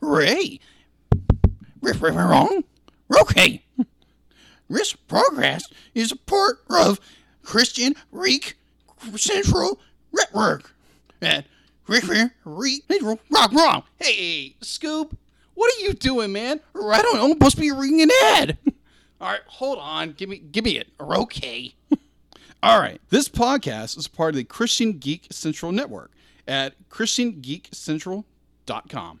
Ray. Wrong. Okay. This progress is a part of Christian Reek Central Network. Rick, Reek Central Rock Wrong. Hey, Scoop, what are you doing, man? I don't know. I'm supposed to be reading an ad. All right, hold on. Give me, give me it. Okay. All right. This podcast is part of the Christian Geek Central Network at ChristianGeekCentral.com.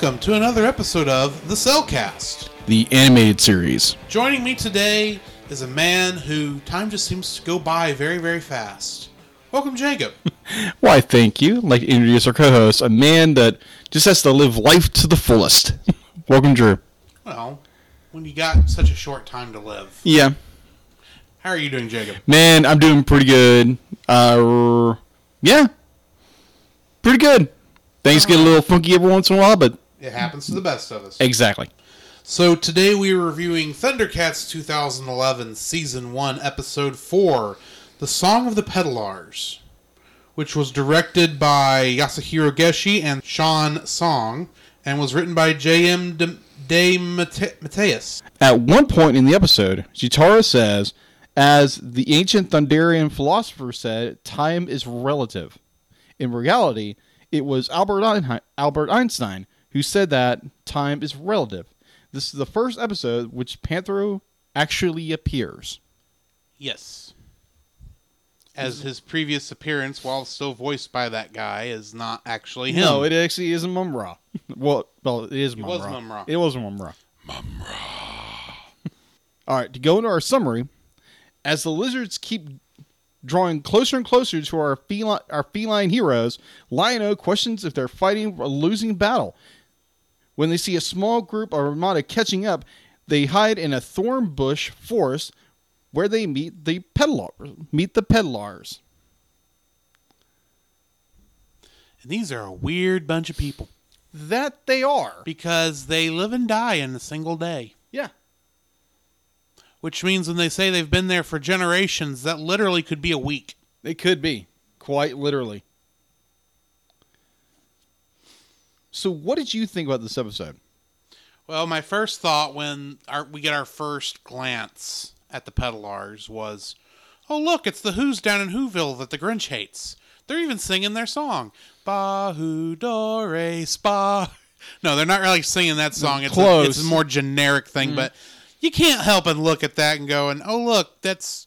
Welcome to another episode of the Cellcast. The animated series. Joining me today is a man who time just seems to go by very, very fast. Welcome, Jacob. Why, thank you. I'd like to introduce our co-host, a man that just has to live life to the fullest. Welcome, Drew. well, when you got such a short time to live, Yeah, how are you doing, Jacob? man, I'm doing pretty good. Uh, yeah, pretty good. Things get a little funky every once in a while, but It happens to the best of us. exactly. So today we are reviewing Thundercats 2011 Season 1 Episode 4, The Song of the Petalars, which was directed by Yasuhiro Geshi and Sean Song and was written by J.M. De, De Mate- Mateus. At one point in the episode, Cheetara says, as the ancient Thunderian philosopher said, time is relative. In reality, it was Albert Einstein who said that time is relative. This is the first episode which Panthro actually appears. Yes. As his previous appearance, while still voiced by that guy, is not actually him. No, it actually isn't Mumm-Ra. well, well, it is Mumm-Ra. was Mumm-Ra. It was Mumm-Ra. Mumm-Ra. All right, to go into our summary, as the lizards keep drawing closer and closer to our feline, our feline heroes, Lion-O questions if they're fighting a losing battle. When they see a small group of Armada catching up, they hide in a thorn bush forest where they meet the Petalar, meet the Petalars. And these are a weird bunch of people That they are. because they live and die in a single day. Yeah. Which means when they say they've been there for generations, that literally could be a week. It could be, quite literally. So, what did you think about this episode? Well, my first thought when our, we get our first glance at the Petalars was, oh, look, it's the Who's down in Whoville that the Grinch hates. They're even singing their song. Ba Who Do Re Spa. No, they're not really singing that song. It's, a, it's a more generic thing, but you can't help but look at that and go, and oh, look, that's,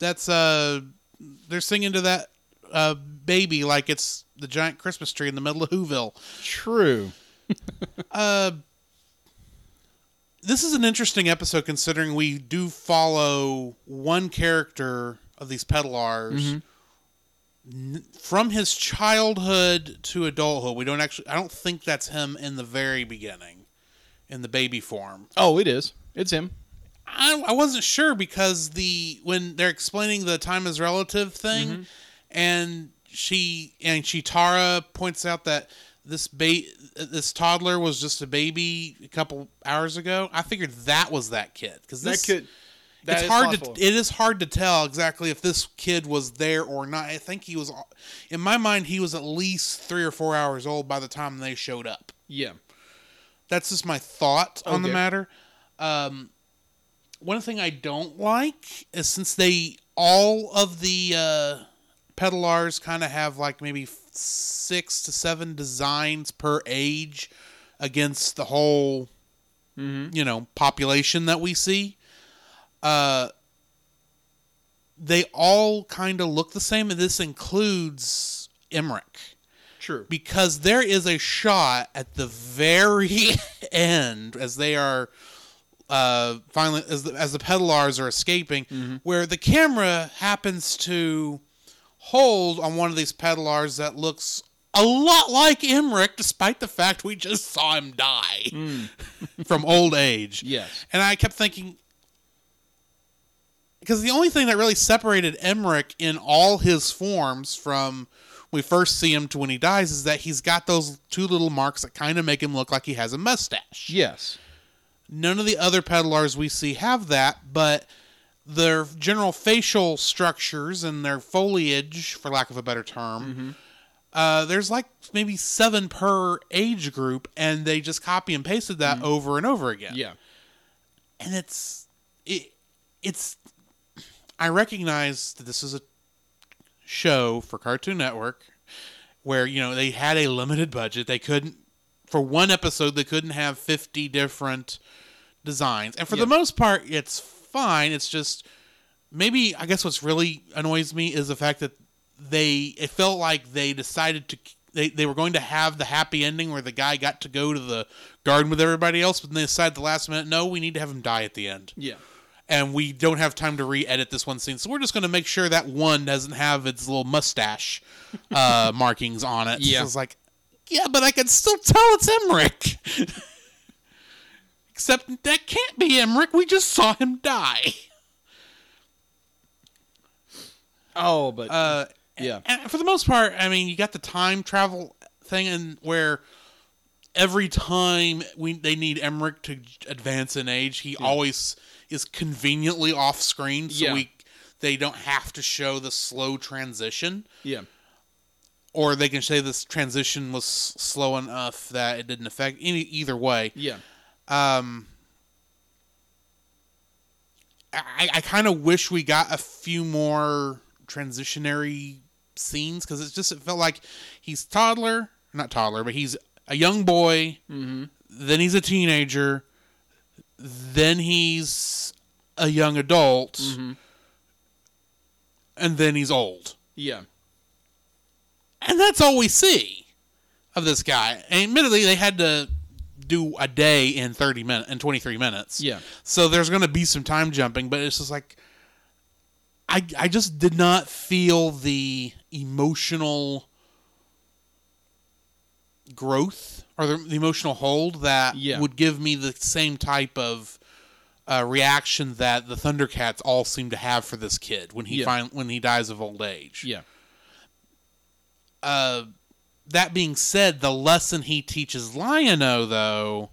that's, uh, they're singing to that, uh, baby like it's the giant Christmas tree in the middle of Whoville. True. this is an interesting episode considering we do follow one character of these Petalars n- from his childhood to adulthood. We don't actually, I don't think that's him in the very beginning, in the baby form. Oh, it is. It's him. I, I wasn't sure because the when they're explaining the time is relative thing, and she and Cheetara points out that this ba- this toddler was just a baby a couple hours ago. I figured that was that kid because this that it's hard possible. to it is hard to tell exactly if this kid was there or not. I think he was in my mind he was at least three or four hours old by the time they showed up. Yeah. That's just my thought on the matter. Um, one thing I don't like is since they all of the uh, Petalars kind of have like maybe six to seven designs per age against the whole, you know, population that we see. Uh, they all kind of look the same, and this includes Emrick True. because there is a shot at the very end as they are uh, finally as the, as the Petalars are escaping, Mm-hmm. where the camera happens to hold on one of these Petalars that looks a lot like Emrick, despite the fact we just saw him die from old age. Mm. Yes. And I kept thinking, because the only thing that really separated Emrick in all his forms from we first see him to when he dies is that he's got those two little marks that kind of make him look like he has a mustache. Yes. None of the other Petalars we see have that, but their general facial structures and their foliage, for lack of a better term, uh, there's like maybe seven per age group, and they just copy and pasted that over and over again Yeah. and it's it it's I recognize that this is a show for Cartoon Network where you know they had a limited budget. They couldn't for one episode they couldn't have 50 different designs. And for the most part it's fine. It's just maybe I guess what's really annoys me is the fact that they it felt like they decided to they, they were going to have the happy ending where the guy got to go to the garden with everybody else, but then they decided at the last minute, no, we need to have him die at the end. Yeah. And we don't have time to re-edit this one scene, so we're just going to make sure that one doesn't have its little mustache uh, markings on it. Yeah. So it's like, yeah, but I can still tell it's Emrick. Except that can't be Emrick. We just saw him die. Oh, but Uh, yeah. and for the most part, I mean, you got the time travel thing, and where every time we they need Emrick to advance in age, he always is conveniently off screen, so Yeah. we they don't have to show the slow transition, Yeah. or they can say this transition was slow enough that it didn't affect any either way. Yeah. Um, I, I kind of wish we got a few more transitionary scenes because it's just it felt like he's toddler, not toddler, but he's a young boy. Mm-hmm. Then he's a teenager. Then he's a young adult, Mm-hmm. and then he's old. Yeah. And that's all we see of this guy. And admittedly, they had to do a day in 30 minutes in 23 minutes. Yeah. So there's going to be some time jumping, but it's just like I I just did not feel the emotional growth or the, the emotional hold that Yeah. would give me the same type of uh, reaction that the Thundercats all seem to have for this kid when he Yeah. fin- when he dies of old age Yeah. uh, that being said, the lesson he teaches Lion-O though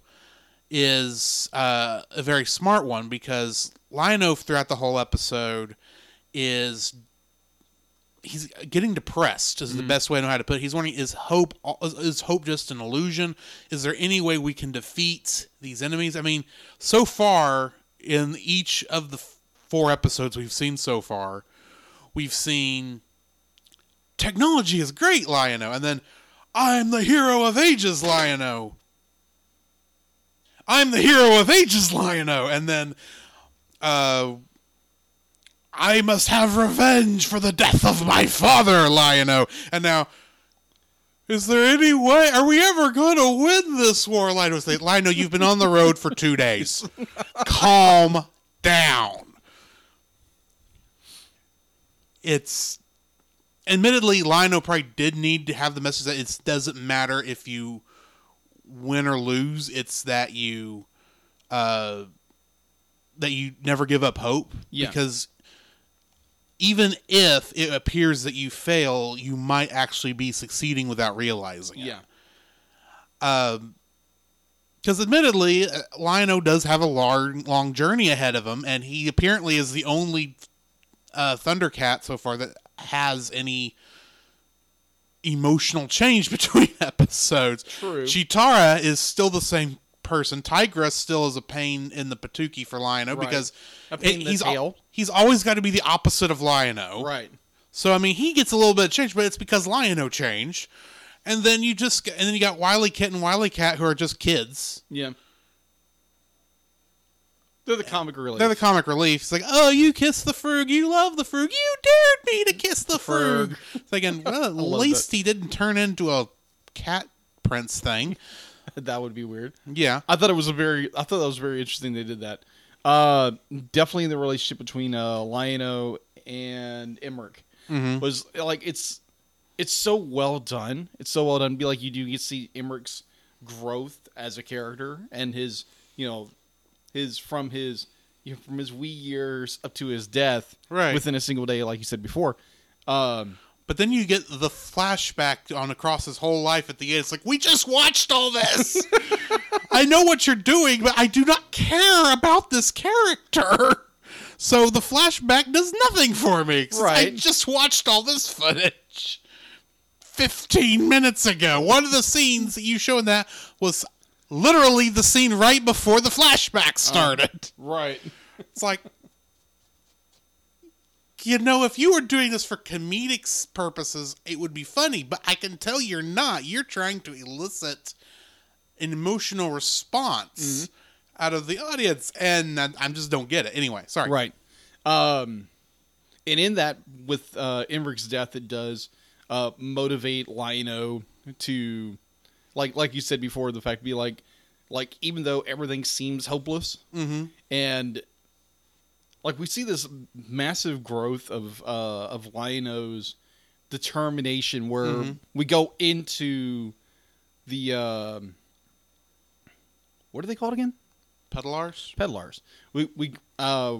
is uh, a very smart one because Lion-O throughout the whole episode is he's getting depressed is the best way I know how to put it. He's wondering is hope is hope just an illusion? Is there any way we can defeat these enemies? I mean, so far in each of the four episodes we've seen so far, we've seen technology is great, Lion-O, and then I'm the hero of ages, Lion-O. I'm the hero of ages, Lion-O, and then uh I must have revenge for the death of my father, Lion-O. And now is there any way? Are we ever going to win this war? Lion-O Lion-O, you've been on the road for two days. Calm down. It's admittedly, Lion-O probably did need to have the message that it doesn't matter if you win or lose. It's that you, uh, that you never give up hope. Yeah. Because even if it appears that you fail, you might actually be succeeding without realizing it. Yeah. Um, Because admittedly, uh, Lion-O does have a long, long journey ahead of him, and he apparently is the only uh, Thundercat so far that has any emotional change between episodes. True. Cheetara is still the same person. Tygra still is a pain in the patookie for Lion-O Right. because A pain in the he's al- he's always got to be the opposite of Lion-O. Right. So I mean, he gets a little bit of change, but it's because Lion-O changed. And then you just and then you got WilyKit and WilyKat who are just kids. Yeah. They're the comic relief. They're the comic relief. It's like, oh, you kiss the frog, you love the frog, you dared me to kiss the frog. Thinking, well, at least he didn't turn into a cat prince thing. that would be weird. Yeah, I thought it was a very. I thought that was very interesting. They did that. Uh, definitely the relationship between uh, Lion-O and Emrick was like it's it's so well done. It's so well done. Be like you do get to see Emrick's growth as a character and his you know his from his you know, from his wee years up to his death Right. within a single day, like you said before. Um, But then you get the flashback on across his whole life at the end. It's like we just watched all this. I know what you're doing, but I do not care about this character. So the flashback does nothing for me. 'cause I just watched all this footage 15 minutes ago. One of the scenes that you showed that was literally the scene right before the flashback started. right. It's like, you know, if you were doing this for comedic purposes, it would be funny. But I can tell you're not. You're trying to elicit an emotional response out of the audience, and I, I just don't get it. Anyway, sorry. Right. Um, and in that, with uh, Emrick's death, it does uh, motivate Lion-O to, like, like you said before, the fact be like, like even though everything seems hopeless, and like we see this massive growth of uh, of Lion-O's determination, where we go into the um, what are they called again? Petalars? Petalars. We we uh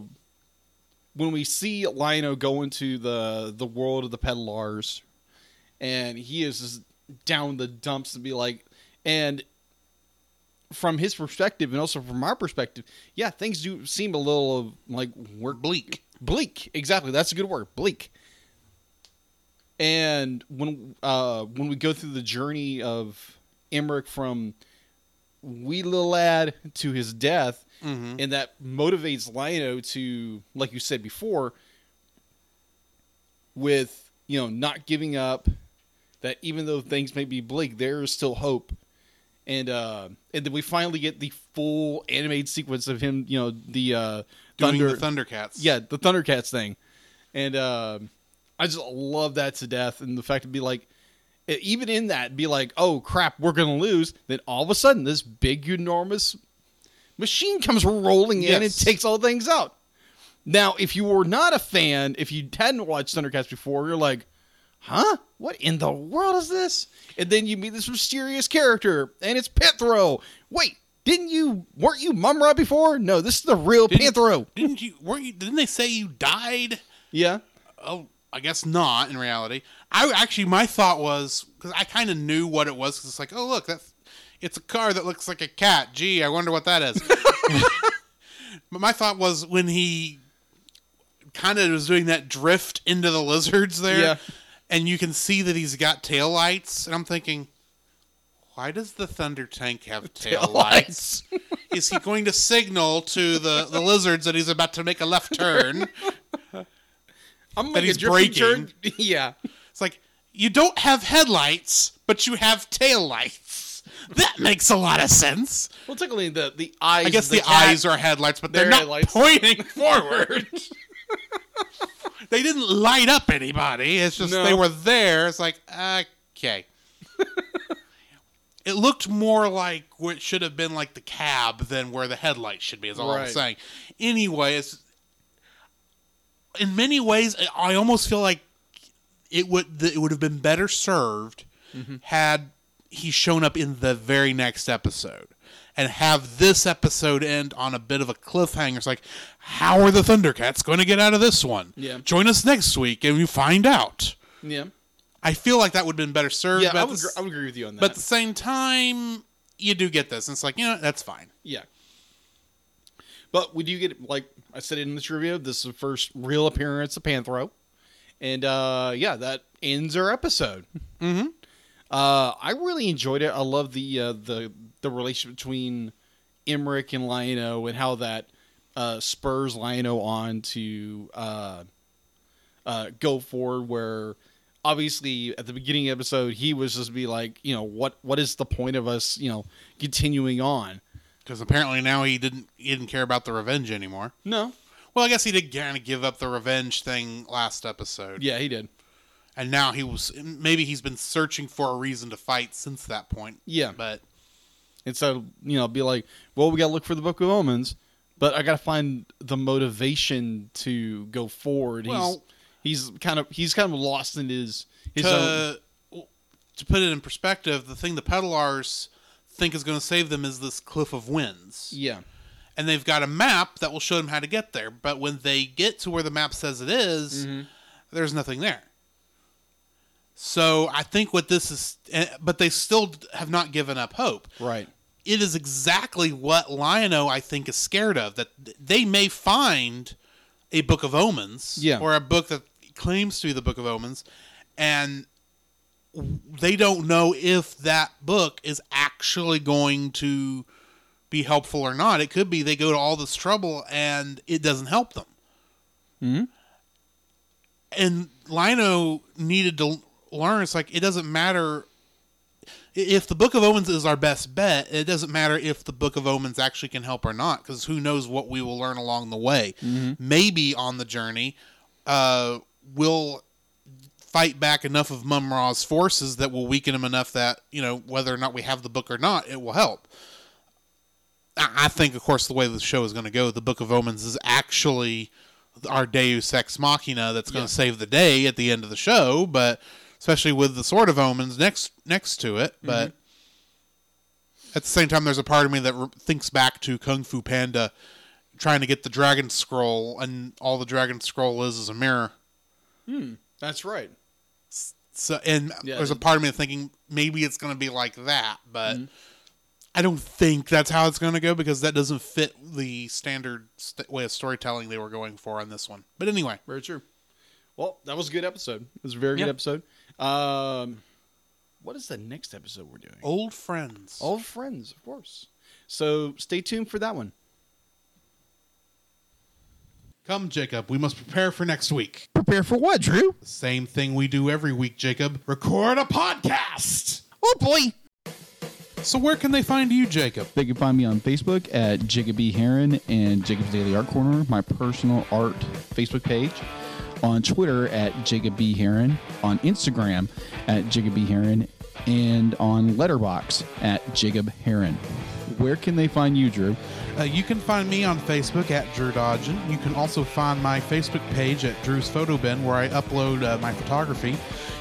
when we see Lion-O go into the the world of the Petalars, and he is down the dumps and be like, and from his perspective and also from our perspective, yeah, things do seem a little of like we're Bleak. bleak. Exactly, that's a good word, bleak. And when uh, when we go through the journey of Emrick from wee little lad to his death, and that motivates Lion-O to, like you said before, with you know not giving up. That even though things may be bleak, there is still hope. And uh, and then we finally get the full animated sequence of him, you know, the uh, Doing thunder, the Thundercats. yeah, the Thundercats thing, and uh, I just love that to death. And the fact to be like, even in that, be like, oh crap, we're gonna lose. Then all of a sudden, this big, enormous machine comes rolling in and Yes. takes all things out. Now, if you were not a fan, if you hadn't watched Thundercats before, you're like, huh? What in the world is this? And then you meet this mysterious character, and it's Panthro. Wait, didn't you weren't you Mumm-Ra before? No, this is the real Didn't- Panthro. Didn't you? Weren't you? Didn't they say you died? Yeah. Oh, I guess not. In reality, I actually my thought was because I kind of knew what it was. Because it's like, oh look, that's it's a car that looks like a cat. Gee, I wonder what that is. but my thought was when he kind of was doing that drift into the lizards there, Yeah. And you can see that he's got tail lights, and I'm thinking. Why does the thunder tank have tail, lights? Is he going to signal to the, the lizards that he's about to make a left turn? I'm That like he's braking. turd. yeah. It's like you don't have headlights, but you have tail lights. That makes a lot of sense. Well, technically, the the eyes. I guess the, cat- eyes are headlights, but they're, They're not headlights. pointing forward. They didn't light up anybody. It's just No. they were there. It's like okay. it looked more like what should have been like the cab than where the headlights should be. Is all I'm saying. Anyway, it's in many ways. I almost feel like it would it would have been better served mm-hmm. had he shown up in the very next episode and have this episode end on a bit of a cliffhanger. It's like, how are the Thundercats going to get out of this one? Yeah. Join us next week and you find out. Yeah. I feel like that would have been better served. Yeah, I would, the gr- s- I would agree with you on that. but at the same time, you do get this. And it's like, you know, that's fine. yeah. But we do get, like I said in this review, this is the first real appearance of Panthro. And uh, yeah, that ends our episode. Mm-hmm. Uh, I really enjoyed it. I love the uh, the the relationship between Emrick and Lion-O and how that uh, spurs Lion-O on to uh, uh, go forward. Where obviously at the beginning of the episode he was just be like, you know, what what is the point of us, you know, continuing on? Because apparently now he didn't he didn't care about the revenge anymore. No. Well, I guess he did kind of give up the revenge thing last episode. Yeah, he did. And now he was maybe he's been searching for a reason to fight since that point. Yeah. But And so, you know, be like, well, we got to look for the Book of Omens. but I got to find the motivation to go forward. Well- he's he's kind of he's kind of lost in his his own. to, to put it in perspective, the thing the Petalars think is going to save them is this cliff of winds. Yeah, And they've got a map that will show them how to get there. But when they get to where the map says it is, mm-hmm. there's nothing there. So I think what this is, eh, but they still have not given up hope. right. It is exactly what Lion-O, I think, is scared of. That they may find a Book of Omens, Yeah. or a book that claims to be the Book of Omens, and they don't know if that book is actually going to be helpful or not. It could be they go to all this trouble and it doesn't help them. Mhm. And Lion-O needed to learn. It's like it doesn't matter if the Book of Omens is our best bet. It doesn't matter if the Book of Omens actually can help or not, because who knows what we will learn along the way. Maybe on the journey, uh, we'll fight back enough of Mumm-Ra's forces that will weaken him enough that you know whether or not we have the book or not, it will help. I I think, of course, the way the show is going to go, the Book of Omens is actually our Deus Ex Machina that's going to save the day at the end of the show. But especially with the Sword of Omens next next to it, but at the same time, there's a part of me that re- thinks back to Kung Fu Panda trying to get the Dragon Scroll, and all the Dragon Scroll is is a mirror. Hmm, That's right. So, and Yeah, there's a part of me thinking maybe it's going to be like that, but Mm-hmm. I don't think that's how it's going to go because that doesn't fit the standard st- way of storytelling they were going for on this one. But anyway, Very true. Well, that was a good episode. It was a very good Yeah. episode. Um, what is the next episode we're doing? old friends. Old friends, of course. So stay tuned for that one. Come, Jacob. We must prepare for next week. Prepare for what, Drew? The same thing we do every week, Jacob. Record a podcast. Oh boy. So where can they find you, Jacob? They can find me on Facebook at Jacob B. Heron and Jacob's Daily Art Corner, my personal art Facebook page. On Twitter at Jacob B. Heron, on Instagram at Jacob B. Heron, and on Letterboxd at Jacob Heron. Where can they find you, Drew? Uh, you can find me on Facebook at Drew Dodgen. You can also find my Facebook page at Drew's Photo Bin, where I upload uh, my photography.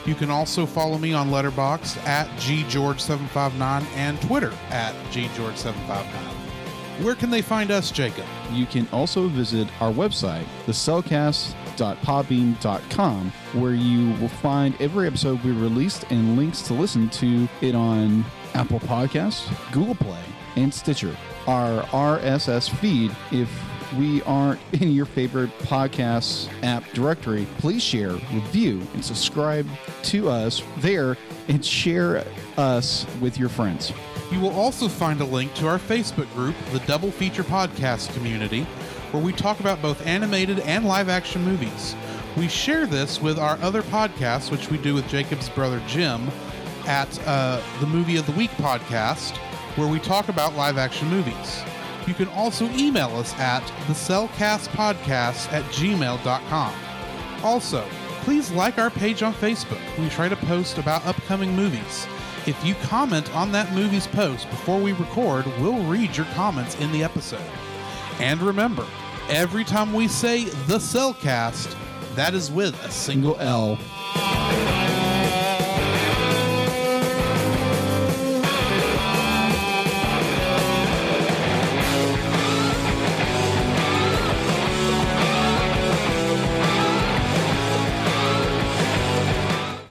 You can also follow me on Letterboxd at ggeorge759 and Twitter at ggeorge759. Where can they find us, Jacob? You can also visit our website, thecellcast.podbean.com, where you will find every episode we released and links to listen to it on Apple Podcasts, Google Play, and Stitcher. Our RSS feed, if we aren't in your favorite podcast app directory, please share, review, and subscribe to us there and share us with your friends. You will also find a link to our Facebook group, the Double Feature Podcast Community, where we talk about both animated and live action movies. We share this with our other podcasts, which we do with Jacob's brother Jim at uh, the Movie of the Week podcast, where we talk about live action movies. You can also email us at the Cellcastpodcast at gmail.com. Also, please like our page on Facebook. We try to post about upcoming movies. If you comment on that movie's post before we record, we'll read your comments in the episode. And remember, every time we say the Cellcast, that is with a single Single L.